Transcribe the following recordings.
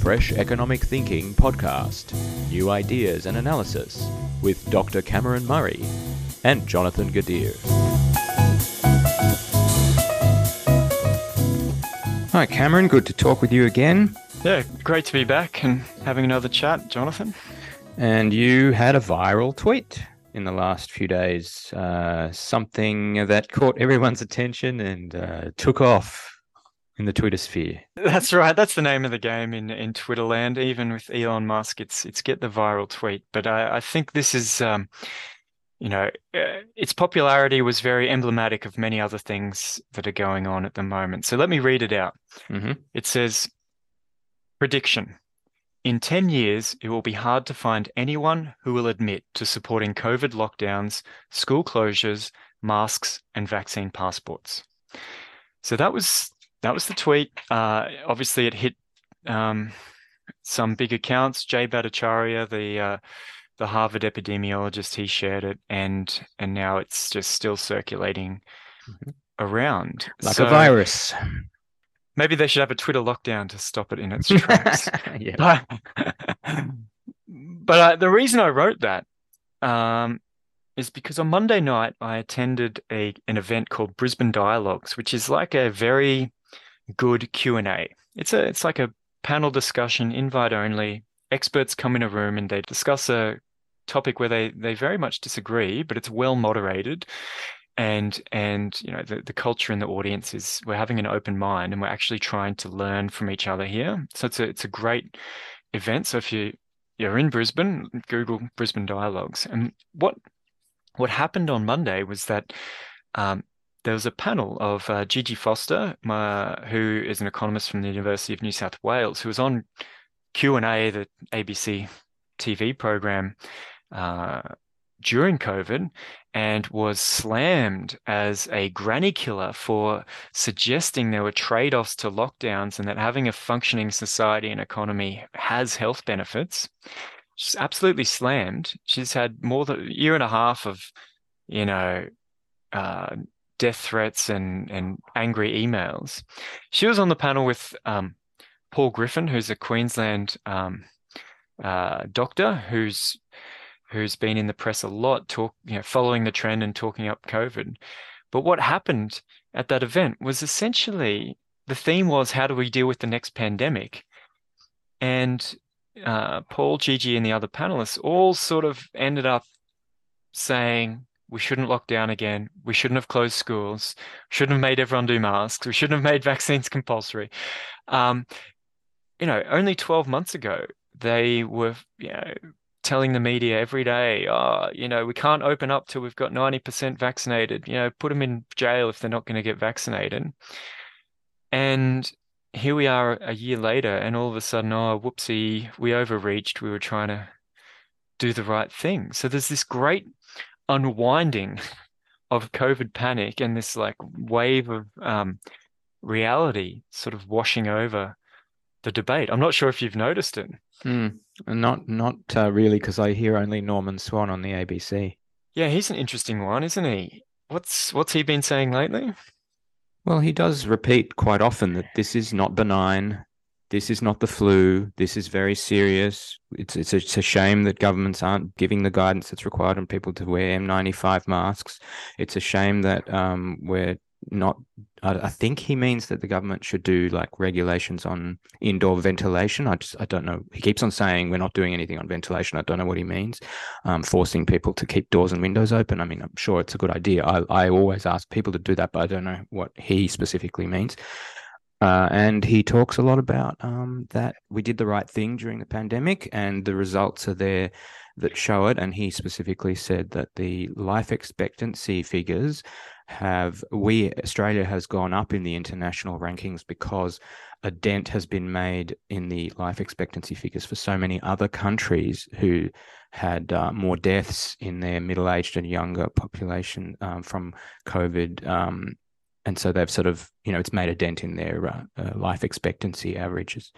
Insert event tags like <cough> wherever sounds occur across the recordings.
Fresh Economic Thinking podcast New Ideas and Analysis with Dr. Cameron Murray and Jonathan Gadir. Hi, Cameron. Good to talk with you again. Yeah, great to be back and having another chat, Jonathan. And you had a viral tweet in the last few days, uh, something that caught everyone's attention and uh, took off in the Twitter sphere. That's right. That's the name of the game in in Twitter land. Even with Elon Musk, it's it's get the viral tweet. But I, I think this is, um, you know, uh, its popularity was very emblematic of many other things that are going on at the moment. So let me read it out. Mm-hmm. It says, prediction. In 10 years, it will be hard to find anyone who will admit to supporting COVID lockdowns, school closures, masks, and vaccine passports. So that was that was the tweet. Uh, obviously, it hit um, some big accounts. Jay Bhattacharya, the uh, the Harvard epidemiologist, he shared it, and and now it's just still circulating Mhm. around Like So a virus. Maybe they should have a Twitter lockdown to stop it in its tracks. <laughs> yeah. <laughs> but but uh, the reason I wrote that um, is because on Monday night I attended a an event called Brisbane Dialogues, which is like a very good Q and A. It's a it's like a panel discussion, invite only. Experts come in a room and they discuss a topic where they they very much disagree, but it's well moderated. And and you know the, the culture in the audience is we're having an open mind and we're actually trying to learn from each other here. So it's a it's a great event. So if you you're in Brisbane, Google Brisbane Dialogues. And what what happened on Monday was that um, there was a panel of uh, Gigi Foster, my, who is an economist from the University of New South Wales, who was on Q and A, the ABC TV program uh, during COVID, and was slammed as a granny killer for suggesting there were trade-offs to lockdowns and that having a functioning society and economy has health benefits. She's absolutely slammed. She's had more than a year and a half of, you know, uh, death threats and and angry emails. She was on the panel with um, Paul Griffin, who's a Queensland um, uh, doctor who's who's been in the press a lot, talk you know, following the trend and talking up COVID. But what happened at that event was essentially the theme was how do we deal with the next pandemic, and uh, Paul, Gigi, and the other panelists all sort of ended up saying we shouldn't lock down again. We shouldn't have closed schools. Shouldn't have made everyone do masks. We shouldn't have made <laughs> vaccines compulsory. Um, you know, only 12 months ago, they were, you know, telling the media every day, oh, you know, we can't open up till we've got 90% vaccinated. You know, put them in jail if they're not going to get vaccinated. And here we are a year later, and all of a sudden, oh, whoopsie, we overreached. We were trying to do the right thing. So there's this great unwinding <laughs> of COVID panic and this like wave of um, reality sort of washing over the debate. I'm not sure if you've noticed it. Mm, not not uh, really, because I hear only Norman Swan on the ABC. Yeah, he's an interesting one, isn't he? What's what's he been saying lately? Well, he does repeat quite often that this is not benign. This is not the flu. This is very serious. It's it's a, it's a shame that governments aren't giving the guidance that's required on people to wear N95 masks. It's a shame that um, we're not. I, think he means that the government should do like regulations on indoor ventilation. I just I don't know. He keeps on saying we're not doing anything on ventilation. I don't know what he means. Um, forcing people to keep doors and windows open. I mean, I'm sure it's a good idea. I I always ask people to do that, but I don't know what he specifically means. Uh, and he talks a lot about um, that we did the right thing during the pandemic, and the results are there that show it. And he specifically said that the life expectancy figures have we Australia has gone up in the international rankings because a dent has been made in the life expectancy figures for so many other countries who had uh, more deaths in their middle-aged and younger population um, from COVID. Um, and so they've sort of, you know, it's made a dent in their uh, uh, life expectancy averages.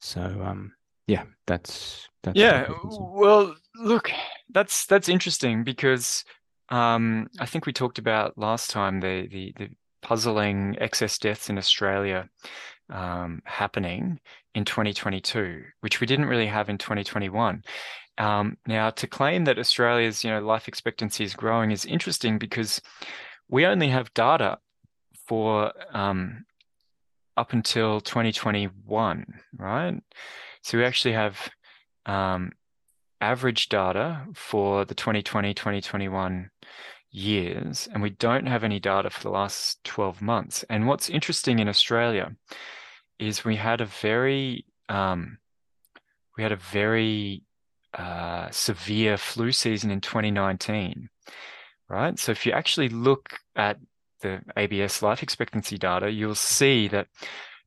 So, um, yeah, that's that's Yeah, well, look, that's that's interesting because um, I think we talked about last time the the the puzzling excess deaths in Australia um, happening in 2022, which we didn't really have in 2021. Um, now, to claim that Australia's you know life expectancy is growing is interesting because we only have data for um, up until 2021, right? So we actually have um, average data for the 2020 2021 years, and we don't have any data for the last 12 months. And what's interesting in Australia is we had a very um, we had a very uh, severe flu season in 2019, right? So if you actually look at the ABS life expectancy data, you'll see that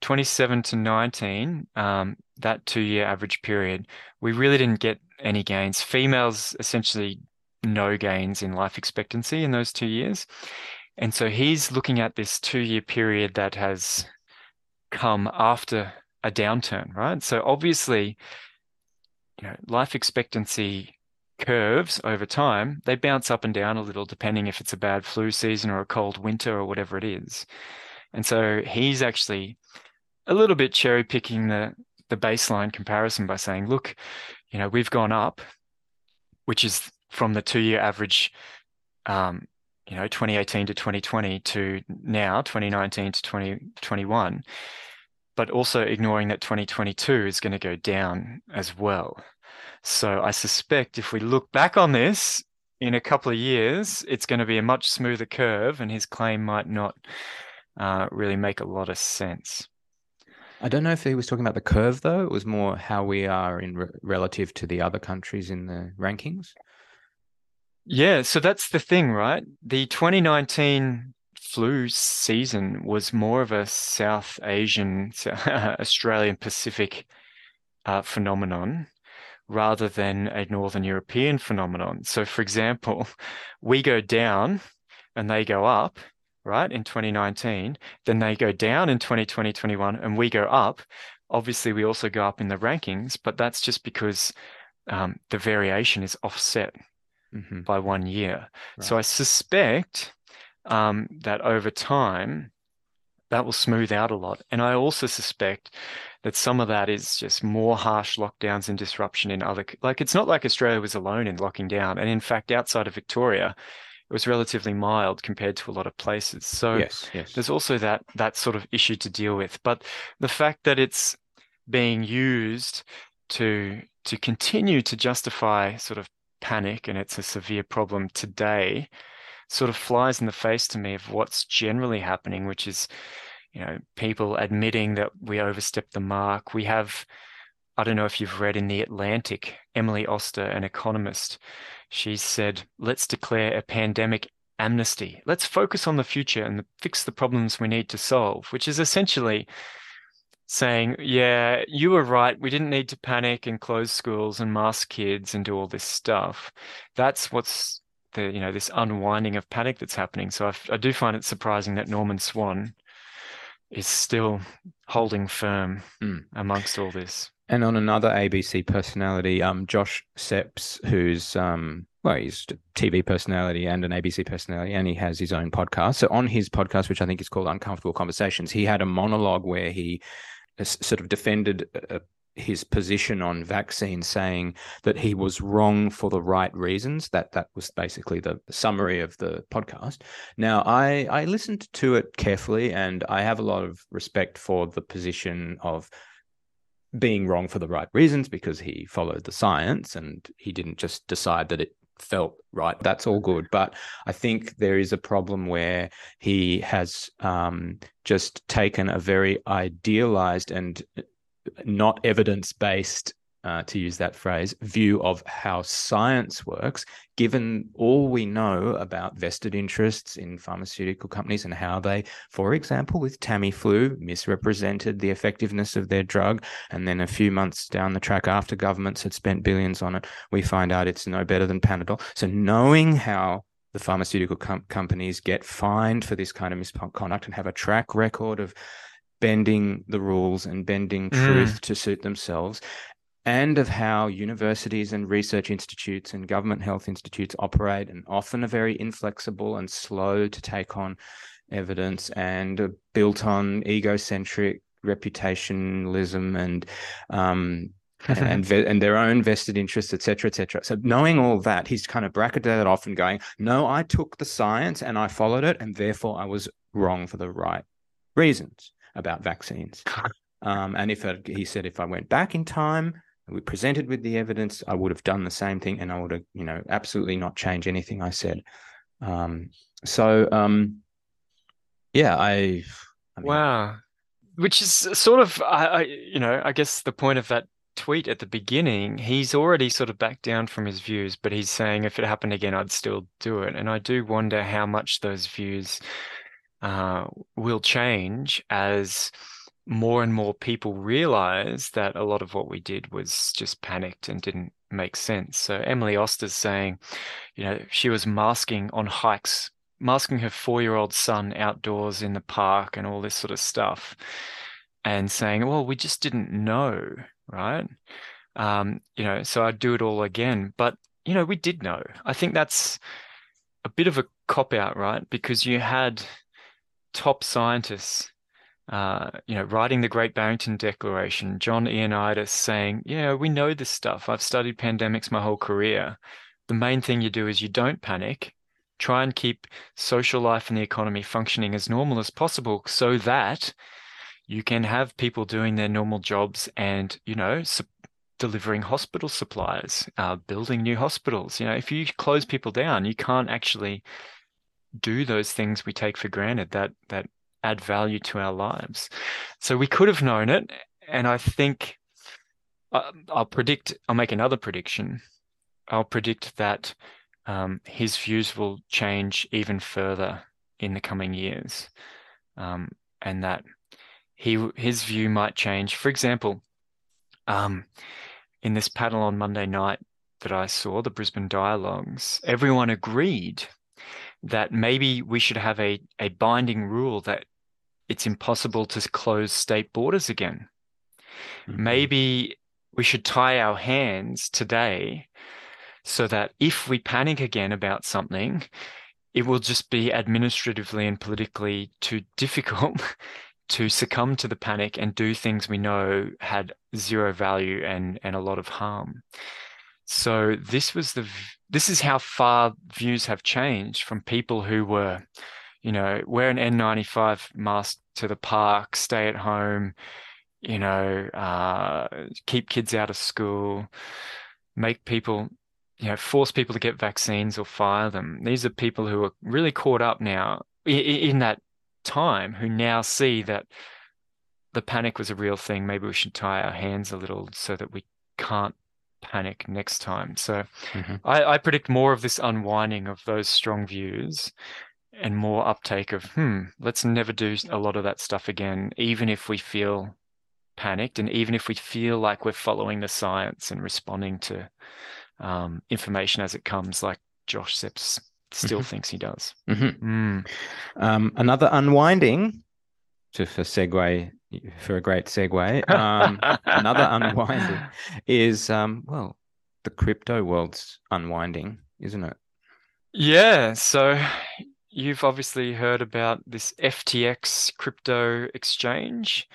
27 to 19, um, that two year average period, we really didn't get any gains. Females essentially no gains in life expectancy in those two years. And so he's looking at this two year period that has come after a downturn, right? So obviously, you know, life expectancy curves over time, they bounce up and down a little depending if it's a bad flu season or a cold winter or whatever it is. And so he's actually a little bit cherry picking the the baseline comparison by saying, look, you know, we've gone up, which is from the two year average, um, you know, 2018 to 2020 to now 2019 to 2021, but also ignoring that 2022 is going to go down as well. So I suspect if we look back on this in a couple of years, it's going to be a much smoother curve, and his claim might not uh, really make a lot of sense. I don't know if he was talking about the curve though. It was more how we are in re- relative to the other countries in the rankings. Yeah, so that's the thing, right? The 2019 flu season was more of a South Asian, <laughs> Australian Pacific uh, phenomenon rather than a Northern European phenomenon. So, for example, <laughs> we go down and they go up, right, in 2019, then they go down in 2020, 21, and we go up. Obviously, we also go up in the rankings, but that's just because um, the variation is offset mm-hmm. by one year. Right. So I suspect um, that over time, that will smooth out a lot. And I also suspect that some of that is just more harsh lockdowns and disruption in other, like it's not like Australia was alone in locking down. And in fact, outside of Victoria, it was relatively mild compared to a lot of places. So yes, yes. there's also that that sort of issue to deal with. But the fact that it's being used to to continue to justify sort of panic and it's a severe problem today sort of flies in the face to me of what's generally happening, which is, you know, people admitting that we overstepped the mark. We have, I don't know if you've read in The Atlantic, Emily Oster, an economist, she said, let's declare a pandemic amnesty. Let's focus on the future and fix the problems we need to solve, which is essentially saying, yeah, you were right. We didn't need to panic and close schools and mask kids and do all this stuff. That's what's the you know this unwinding of panic that's happening. So I, I do find it surprising that Norman Swan is still holding firm mm. amongst all this. And on another ABC personality, um, Josh Szeps, who's um, well, he's a TV personality and an ABC personality, and he has his own podcast. So on his podcast, which I think is called Uncomfortable Conversations, he had a monologue where he uh, sort of defended a his position on vaccines, saying that he was wrong for the right reasons. That that was basically the, summary of the podcast. Now, I I listened to it carefully, and I have a lot of respect for the position of being wrong for the right reasons because he followed the science and he didn't just decide that it felt right. That's all good. But I think there is a problem where he has um, just taken a very idealized and not evidence based, uh, to use that phrase, view of how science works, given all we know about vested interests in pharmaceutical companies and how they, for example, with Tamiflu, misrepresented the effectiveness of their drug. And then a few months down the track, after governments had spent billions on it, we find out it's no better than Panadol. So knowing how the pharmaceutical com- companies get fined for this kind of misconduct and have a track record of bending the rules and bending mm. truth to suit themselves and of how universities and research institutes and government health institutes operate and often are very inflexible and slow to take on evidence and built on egocentric reputationalism and um, <laughs> and and their own vested interests, etc., etc. So knowing all that, he's kind of bracketed that off and going, "No, I took the science and I followed it, and therefore I was wrong for the right reasons about vaccines." <laughs> Um, and if it, he said, if I went back in time, we presented with the evidence, I would have done the same thing, and I would have, you know, absolutely not change anything I said. Um, so, um, yeah, I, I mean, Wow. Which is sort of, I, I, you know, I guess the point of that tweet at the beginning, he's already sort of backed down from his views, but he's saying if it happened again, I'd still do it. And I do wonder how much those views uh, will change as more and more people realize that a lot of what we did was just panicked and didn't make sense. So Emily Oster's saying, you know, she was masking on hikes, masking her four-year-old son outdoors in the park and all this sort of stuff, and saying, well, we just didn't know, right? Um, you know, so I'd do it all again. But, you know, we did know. I think that's a bit of a cop out, right? Because you had top scientists uh, you know, writing the Great Barrington Declaration, John Ioannidis saying, yeah, we know this stuff. I've studied pandemics my whole career. The main thing you do is you don't panic. Try and keep social life and the economy functioning as normal as possible so that you can have people doing their normal jobs and, you know, delivering hospital supplies, uh, building new hospitals. You know, if you close people down, you can't actually do those things we take for granted that that add value to our lives. So we could have known it. And I think uh, I'll predict, I'll make another prediction. I'll predict that um, his views will change even further in the coming years. Um, and that he his view might change. For example, um, in this panel on Monday night that I saw, the Brisbane Dialogues, everyone agreed that maybe we should have a, a binding rule that it's impossible to close state borders again. Mm-hmm. Maybe we should tie our hands today so that if we panic again about something, it will just be administratively and politically too difficult <laughs> to succumb to the panic and do things we know had zero value and, and a lot of harm. So this was the this is how far views have changed from people who were, you know, wear an N95 mask to the park, stay at home, you know, uh, keep kids out of school, make people, you know, force people to get vaccines or fire them. These are people who are really caught up now in, in that time who now see that the panic was a real thing. Maybe we should tie our hands a little so that we can't panic next time. So mm-hmm. I, I, predict more of this unwinding of those strong views and more uptake of, hmm, let's never do a lot of that stuff again, even if we feel panicked and even if we feel like we're following the science and responding to um, information as it comes, like Josh Szeps still mm-hmm. thinks he does. Mm-hmm. Mm. Um, another unwinding, to for segue for a great segue. Um, another <laughs> unwinding is um, well, the crypto world's unwinding, isn't it? Yeah. So you've obviously heard about this FTX crypto exchange.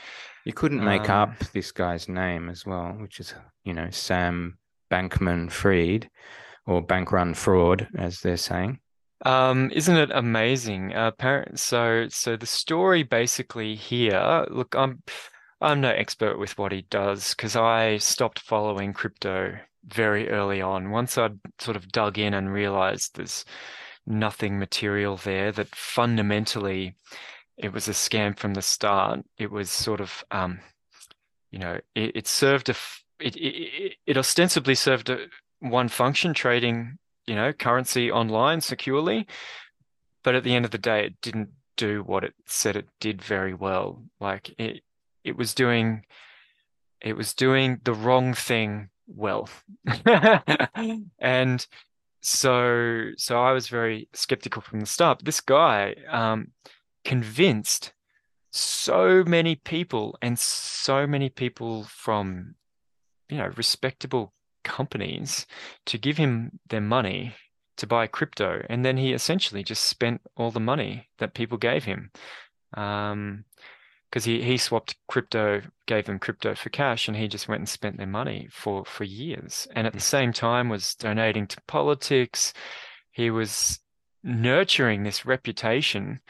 You couldn't make um, up this guy's name as well, which is you know Sam Bankman Fried or Bankrun Fraud, as they're saying. Um, isn't it amazing? Uh, so so the story basically here. Look, I'm I'm no expert with what he does because I stopped following crypto very early on. Once I'd sort of dug in and realized there's nothing material there, that fundamentally it was a scam from the start. It was sort of, um, you know, it, it served a, it, it, it ostensibly served a, one function, trading you know, currency online securely. But at the end of the day, it didn't do what it said it did very well. Like it, it was doing, it was doing the wrong thing well. <laughs> and so, so I was very skeptical from the start. This guy um, convinced so many people and so many people from, you know, respectable companies to give him their money to buy crypto, and then he essentially just spent all the money that people gave him. Um, because he, he swapped crypto, gave them crypto for cash, and he just went and spent their money for for years. And at the same time, was donating to politics. He was nurturing this reputation.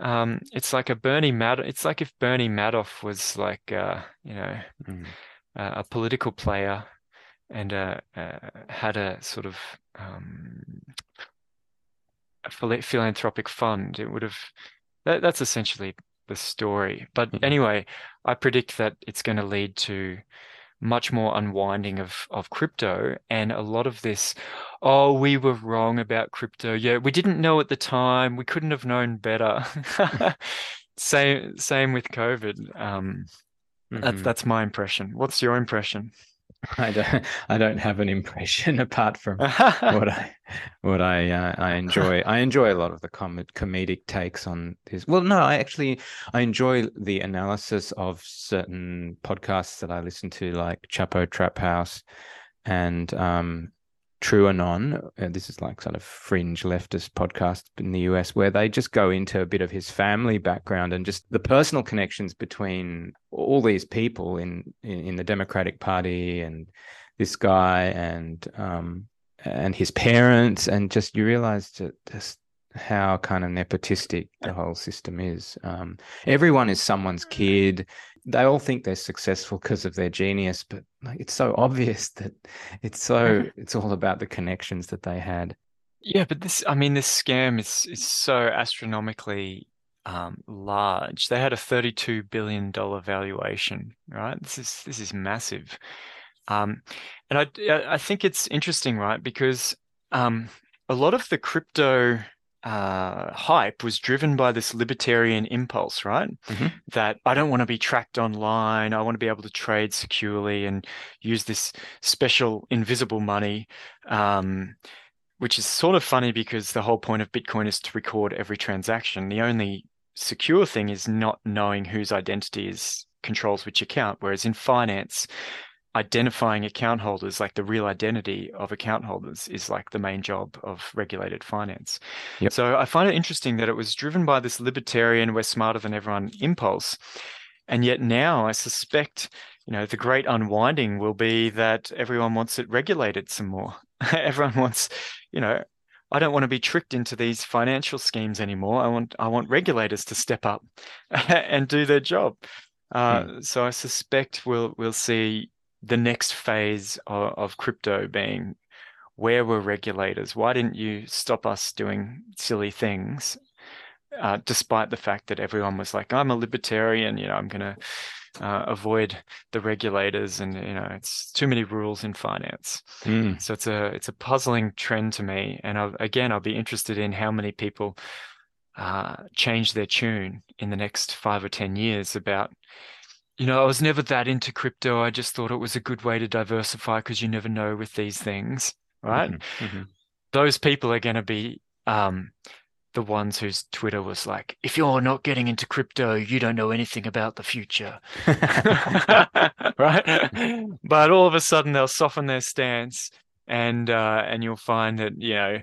Um, it's like a Bernie Madoff. It's like if Bernie Madoff was like, uh, you know, mm. uh, a political player and uh, uh, had a sort of um, a philanthropic fund. It would have. That, that's essentially the story. But mm-hmm. anyway, I predict that it's going to lead to much more unwinding of of crypto and a lot of this oh we were wrong about crypto yeah we didn't know at the time we couldn't have known better <laughs> same same with covid um mm-hmm. that's that's my impression what's your impression <laughs> I don't. I don't have an impression <laughs> apart from what <laughs> I what I uh, I enjoy. I enjoy a lot of the com- comedic takes on this. Well, no, I actually I enjoy the analysis of certain podcasts that I listen to, like Chapo Trap House, and um, TrueAnon. Uh, this is like sort of fringe leftist podcast in the US where they just go into a bit of his family background and just the personal connections between all these people in in, in the Democratic Party and this guy and um and his parents and just you realize that just how kind of nepotistic the whole system is. Um, everyone is someone's kid they all think they're successful because of their genius, but like it's so obvious <laughs> that it's so it's all about the connections that they had. Yeah, but this I mean this scam is is so astronomically um, large. They had a thirty-two billion dollar valuation, right? This is this is massive, um, and I I think it's interesting, right? Because um, a lot of the crypto uh, hype was driven by this libertarian impulse, right? Mm-hmm. That I don't want to be tracked online. I want to be able to trade securely and use this special invisible money, um, which is sort of funny because the whole point of Bitcoin is to record every transaction. The only secure thing is not knowing whose identity is controls which account. Whereas in finance, identifying account holders, like the real identity of account holders, is like the main job of regulated finance. Yep. So I find it interesting that it was driven by this libertarian, we're smarter than everyone impulse. And yet now I suspect, you know, the great unwinding will be that everyone wants it regulated some more. <laughs> everyone wants, you know, I don't want to be tricked into these financial schemes anymore. I want I want regulators to step up <laughs> and do their job. Uh, hmm. So I suspect we'll we'll see the next phase of, of crypto being where were regulators? Why didn't you stop us doing silly things? Uh, despite the fact that everyone was like, I'm a libertarian, you know, I'm going to uh, avoid the regulators, and you know, it's too many rules in finance. Mm. So it's a it's a puzzling trend to me, and I'll, again, I'll be interested in how many people uh, change their tune in the next five or ten years about you know, I was never that into crypto. I just thought it was a good way to diversify because you never know with these things, right? Mm-hmm, mm-hmm. Those people are going to be um, the ones whose Twitter was like, if you're not getting into crypto, you don't know anything about the future. <laughs> right? But all of a sudden they'll soften their stance and uh, and you'll find that, you know,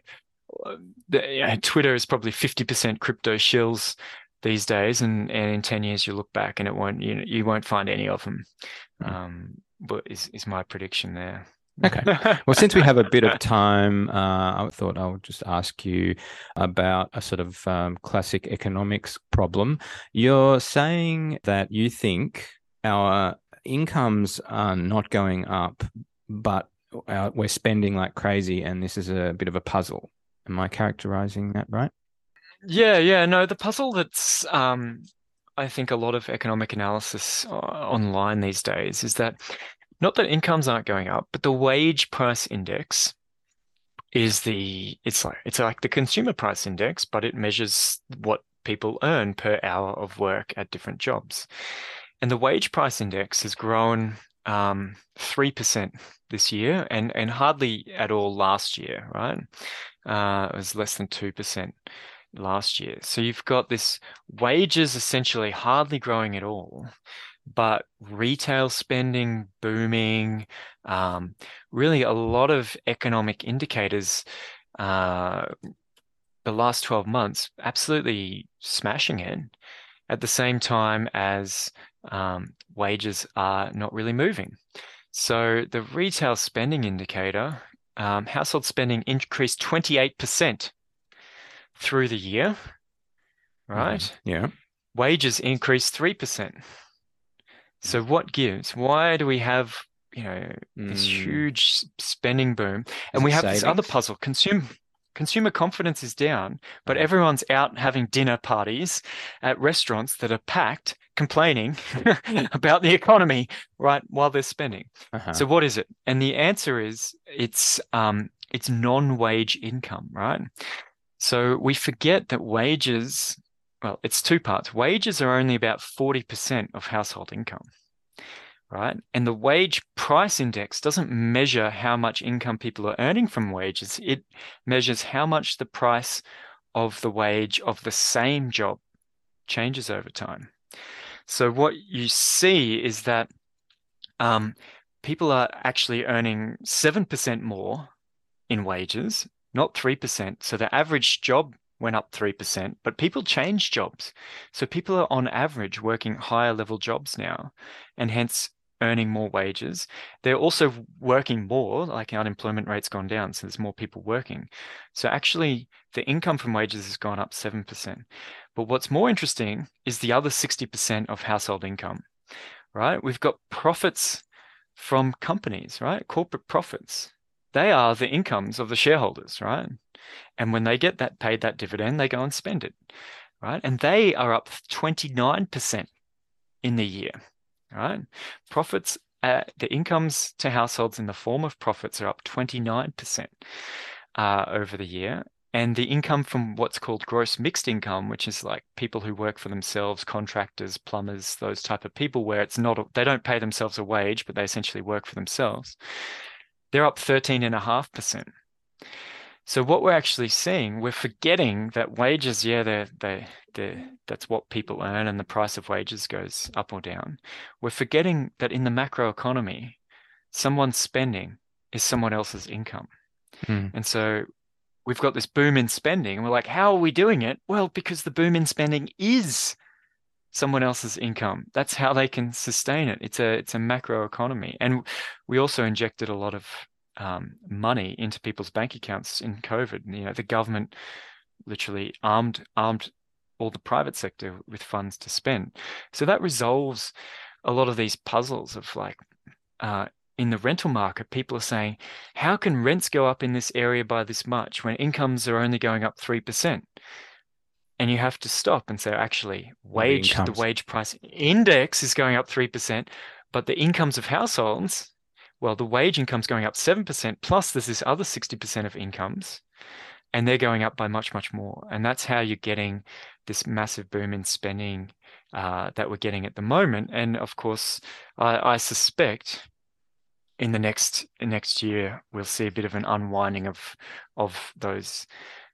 the, you know, Twitter is probably 50% crypto shills these days, and, and in ten years you look back and it won't you you won't find any of them. Hmm. Um, but is is my prediction there. Okay. Well, since we have a bit of time, uh, I thought I would just ask you about a sort of um, classic economics problem. You're saying that you think our incomes are not going up, but our, we're spending like crazy, and this is a bit of a puzzle. Am I characterizing that right? Yeah, yeah, no, the puzzle that's um, I think a lot of economic analysis uh, online these days is that not that incomes aren't going up, but the wage price index is the it's like it's like the consumer price index, but it measures what people earn per hour of work at different jobs. And the wage price index has grown um, 3% this year and, and hardly at all last year, right? Uh, it was less than 2% last year. So you've got this wages essentially hardly growing at all, but retail spending booming. Um, really, a lot of economic indicators uh, the last 12 months, absolutely smashing it at the same time as um, wages are not really moving. So the retail spending indicator, um, household spending increased 28% through the year, right? Mm, yeah. Wages increased 3%. So what gives? Why do we have, you know, this mm. huge spending boom? And we have savings? this other puzzle, consume consumer confidence is down, but mm. everyone's out having dinner parties at restaurants that are packed, complaining <laughs> <laughs> about the economy, right, while they're spending. Uh-huh. So what is it? And the answer is it's um it's non-wage income, right? So we forget that wages, well, it's two parts. Wages are only about 40% of household income right? And the wage price index doesn't measure how much income people are earning from wages. It measures how much the price of the wage of the same job changes over time. So what you see is that um, people are actually earning 7% more in wages, not 3%. So the average job went up 3%, but people change jobs. So people are on average working higher level jobs now, and hence earning more wages. They're also working more, like unemployment rate's gone down, so there's more people working. So actually, the income from wages has gone up 7%. But what's more interesting is the other 60% of household income, right? We've got profits from companies, right? Corporate profits. They are the incomes of the shareholders, right? And when they get that paid that dividend, they go and spend it, right? And they are up 29% in the year right? Profits, uh, the incomes to households in the form of profits are up 29% uh, over the year. And the income from what's called gross mixed income, which is like people who work for themselves, contractors, plumbers, those type of people, where it's not, they don't pay themselves a wage, but they essentially work for themselves. They're up 13.5%. So what we're actually seeing, we're forgetting that wages, yeah, they're, they they that's what people earn and the price of wages goes up or down. We're forgetting that in the macro economy, someone's spending is someone else's income. Mm. And so we've got this boom in spending and we're like, how are we doing it? Well, because the boom in spending is someone else's income. That's how they can sustain it. It's a it's a macro economy. And we also injected a lot of um, money into people's bank accounts in COVID. You know, the government literally armed armed all the private sector with funds to spend. So that resolves a lot of these puzzles of like uh, in the rental market, people are saying, how can rents go up in this area by this much when incomes are only going up three percent? And you have to stop and say, actually, wage the, the wage price index is going up three percent, but the incomes of households well, the wage income's going up 7%, plus there's this other 60% of incomes, and they're going up by much, much more. And that's how you're getting this massive boom in spending uh, that we're getting at the moment. And of course, I, I suspect in the next next year we'll see a bit of an unwinding of of those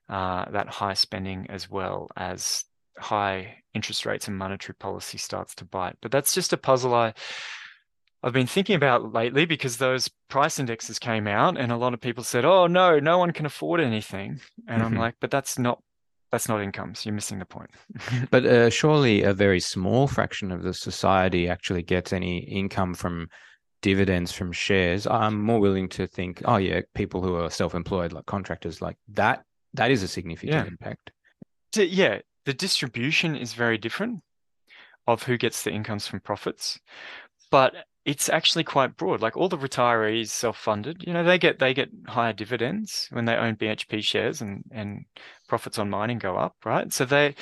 uh, that high spending as well as high interest rates and monetary policy starts to bite. But that's just a puzzle I I've been thinking about lately because those price indexes came out and a lot of people said, "Oh no, no one can afford anything." And mm-hmm. I'm like, "But that's not that's not incomes. You're missing the point." <laughs> but uh, surely a very small fraction of the society actually gets any income from dividends from shares. I'm more willing to think, "Oh yeah, people who are self-employed like contractors like that that is a significant yeah. impact." So, yeah, the distribution is very different of who gets the incomes from profits. But it's actually quite broad. Like all the retirees self-funded, you know, they get they get higher dividends when they own BHP shares and and profits on mining go up, right? So they,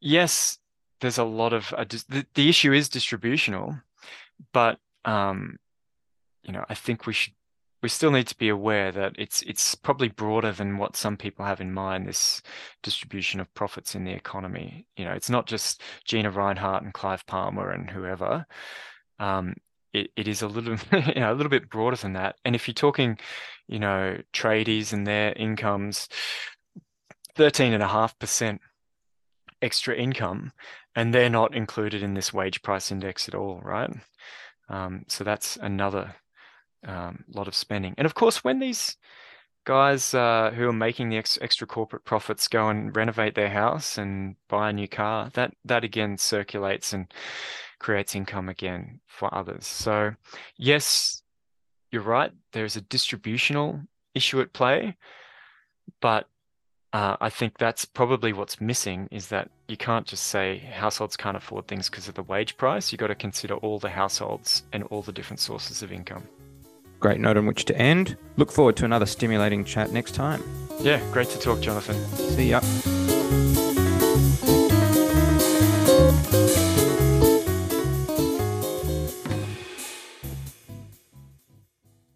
yes, there's a lot of uh, the, the issue is distributional, but um, you know, I think we should we still need to be aware that it's it's probably broader than what some people have in mind. This distribution of profits in the economy, you know, it's not just Gina Rinehart and Clive Palmer and whoever. Um, it, it is a little <laughs> you know, a little bit broader than that. And if you're talking, you know, tradies and their incomes, thirteen and a half percent extra income, and they're not included in this wage price index at all, right? Um, so that's another um, lot of spending. And of course, when these guys uh, who are making the ex extra corporate profits go and renovate their house and buy a new car. That that again circulates and creates income again for others. So yes, you're right. There's a distributional issue at play, but uh, I think that's probably what's missing is that you can't just say households can't afford things because of the wage price. You've got to consider all the households and all the different sources of income. Great note on which to end. Look forward to another stimulating chat next time. Yeah, great to talk, Jonathan. See ya.